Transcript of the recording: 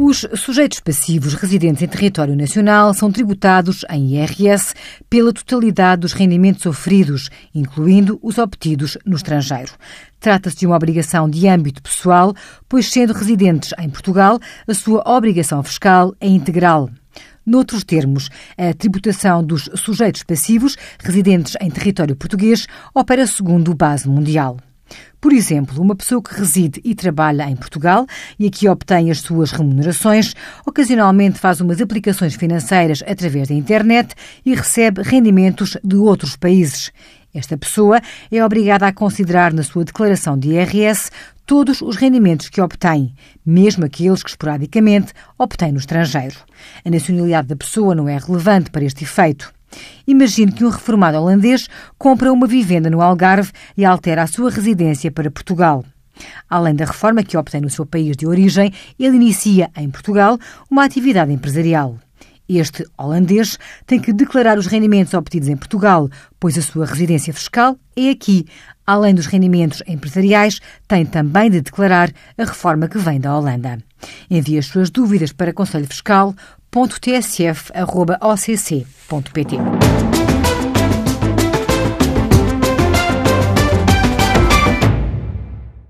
Os sujeitos passivos residentes em território nacional são tributados em IRS pela totalidade dos rendimentos oferidos, incluindo os obtidos no estrangeiro. Trata-se de uma obrigação de âmbito pessoal, pois, sendo residentes em Portugal, a sua obrigação fiscal é integral. Noutros termos, a tributação dos sujeitos passivos residentes em território português opera segundo base mundial. Por exemplo, uma pessoa que reside e trabalha em Portugal e aqui obtém as suas remunerações, ocasionalmente faz umas aplicações financeiras através da internet e recebe rendimentos de outros países. Esta pessoa é obrigada a considerar na sua declaração de IRS todos os rendimentos que obtém, mesmo aqueles que esporadicamente obtém no estrangeiro. A nacionalidade da pessoa não é relevante para este efeito. Imagine que um reformado holandês compra uma vivenda no Algarve e altera a sua residência para Portugal. Além da reforma que obtém no seu país de origem, ele inicia, em Portugal, uma atividade empresarial. Este holandês tem que declarar os rendimentos obtidos em Portugal, pois a sua residência fiscal é aqui. Além dos rendimentos empresariais, tem também de declarar a reforma que vem da Holanda. Envie as suas dúvidas para conselhofiscal.tsf.occ.pt.